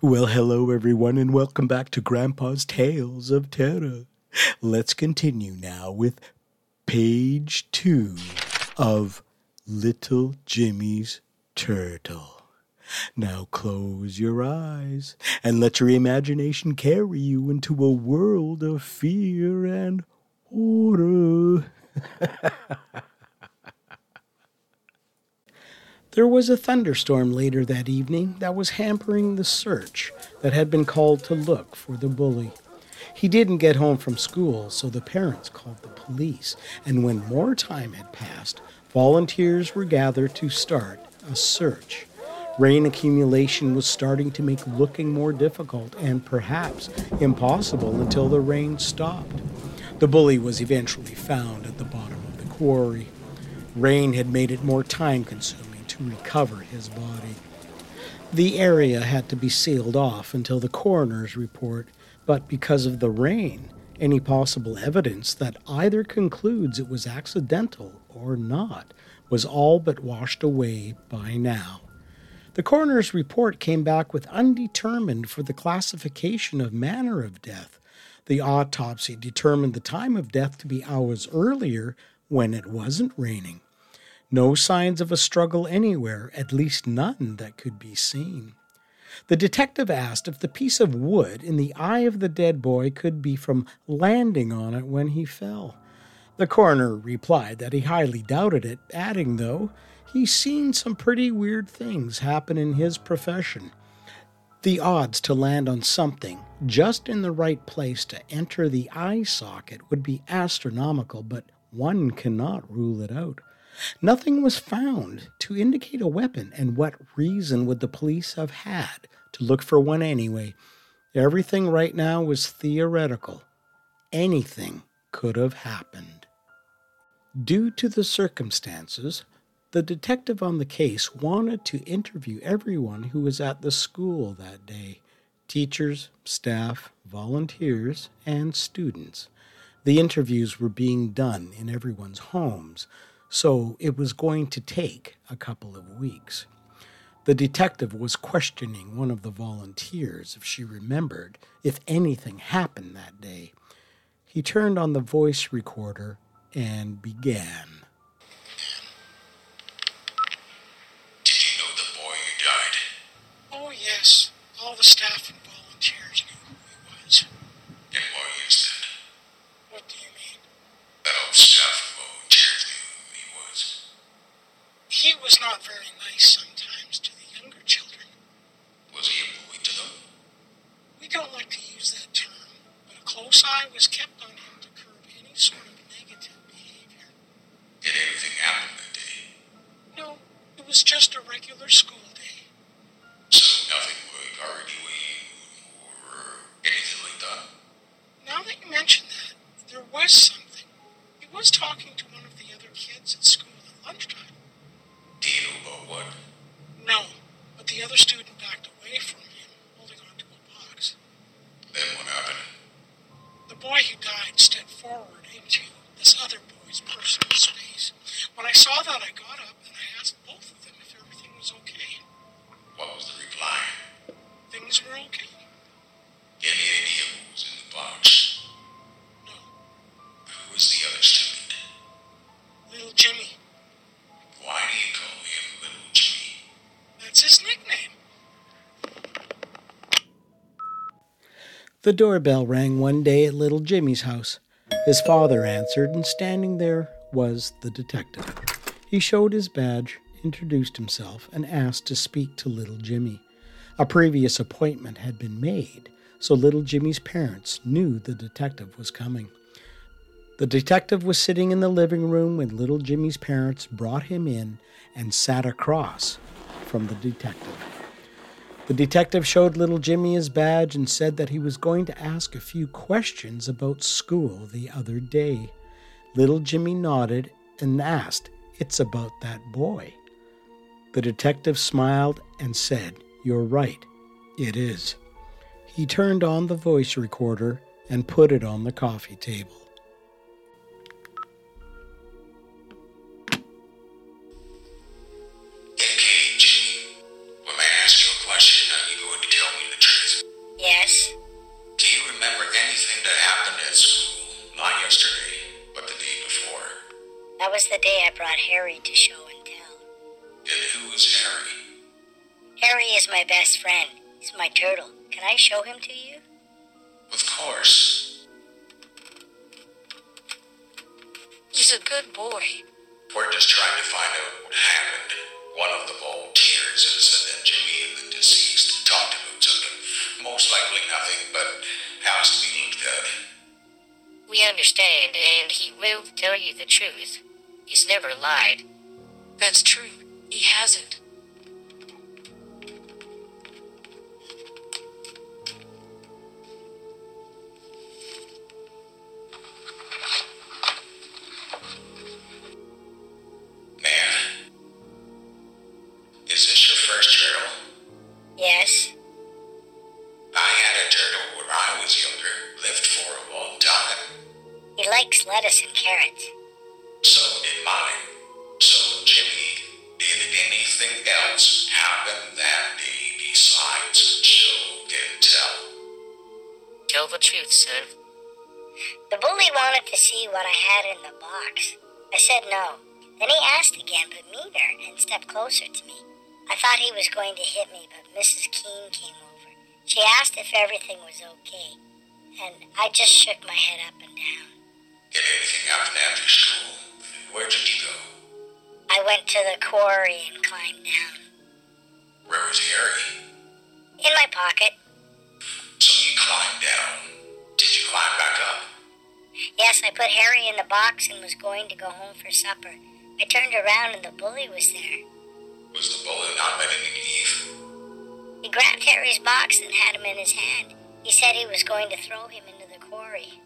Well, hello everyone, and welcome back to Grandpa's Tales of Terror. Let's continue now with page two of Little Jimmy's Turtle. Now close your eyes and let your imagination carry you into a world of fear and horror. There was a thunderstorm later that evening that was hampering the search that had been called to look for the bully. He didn't get home from school, so the parents called the police, and when more time had passed, volunteers were gathered to start a search. Rain accumulation was starting to make looking more difficult and perhaps impossible until the rain stopped. The bully was eventually found at the bottom of the quarry. Rain had made it more time consuming recover his body. The area had to be sealed off until the coroner's report, but because of the rain, any possible evidence that either concludes it was accidental or not was all but washed away by now. The coroner's report came back with undetermined for the classification of manner of death. The autopsy determined the time of death to be hours earlier when it wasn't raining. No signs of a struggle anywhere, at least none that could be seen. The detective asked if the piece of wood in the eye of the dead boy could be from landing on it when he fell. The coroner replied that he highly doubted it, adding, though, he's seen some pretty weird things happen in his profession. The odds to land on something just in the right place to enter the eye socket would be astronomical, but one cannot rule it out. Nothing was found to indicate a weapon, and what reason would the police have had to look for one anyway? Everything right now was theoretical. Anything could have happened. Due to the circumstances, the detective on the case wanted to interview everyone who was at the school that day teachers, staff, volunteers, and students. The interviews were being done in everyone's homes, so it was going to take a couple of weeks. The detective was questioning one of the volunteers if she remembered if anything happened that day. He turned on the voice recorder and began. Did you know the boy who died? Oh, yes. All the staff and volunteers knew who he was. And why is that? What do you mean? That all staff and volunteers knew who he was. He was not very nice sometimes to the younger children. Was he a bully to them? We don't like to use that term, but a close eye was kept on him to curb any sort of negative behavior. Did anything happen that day? No, it was just a regular school The doorbell rang one day at little Jimmy's house. His father answered, and standing there was the detective. He showed his badge, introduced himself, and asked to speak to little Jimmy. A previous appointment had been made, so little Jimmy's parents knew the detective was coming. The detective was sitting in the living room when little Jimmy's parents brought him in and sat across from the detective. The detective showed little Jimmy his badge and said that he was going to ask a few questions about school the other day. Little Jimmy nodded and asked, It's about that boy. The detective smiled and said, You're right, it is. He turned on the voice recorder and put it on the coffee table. Harry to show and tell. And who is Harry? Harry is my best friend. He's my turtle. Can I show him to you? Of course. He's a good boy. We're just trying to find out what happened. One of the volunteers has said that Jimmy and the deceased talked about something. Most likely nothing, but has to be looked at. We understand, and he will tell you the truth. He's never lied. That's true. He hasn't. Man. Is this your Tell the. The bully wanted to see what I had in the box. I said no. Then he asked again, but meaner, and stepped closer to me. I thought he was going to hit me, but Mrs. Keene came over. She asked if everything was okay, and I just shook my head up and down. Did anything happen after school? Where did you go? I went to the quarry and climbed down. Where was Harry? In my pocket. So you climbed down. Back up? Yes, I put Harry in the box and was going to go home for supper. I turned around and the bully was there. Was the bully not letting you leave? He grabbed Harry's box and had him in his hand. He said he was going to throw him into the quarry.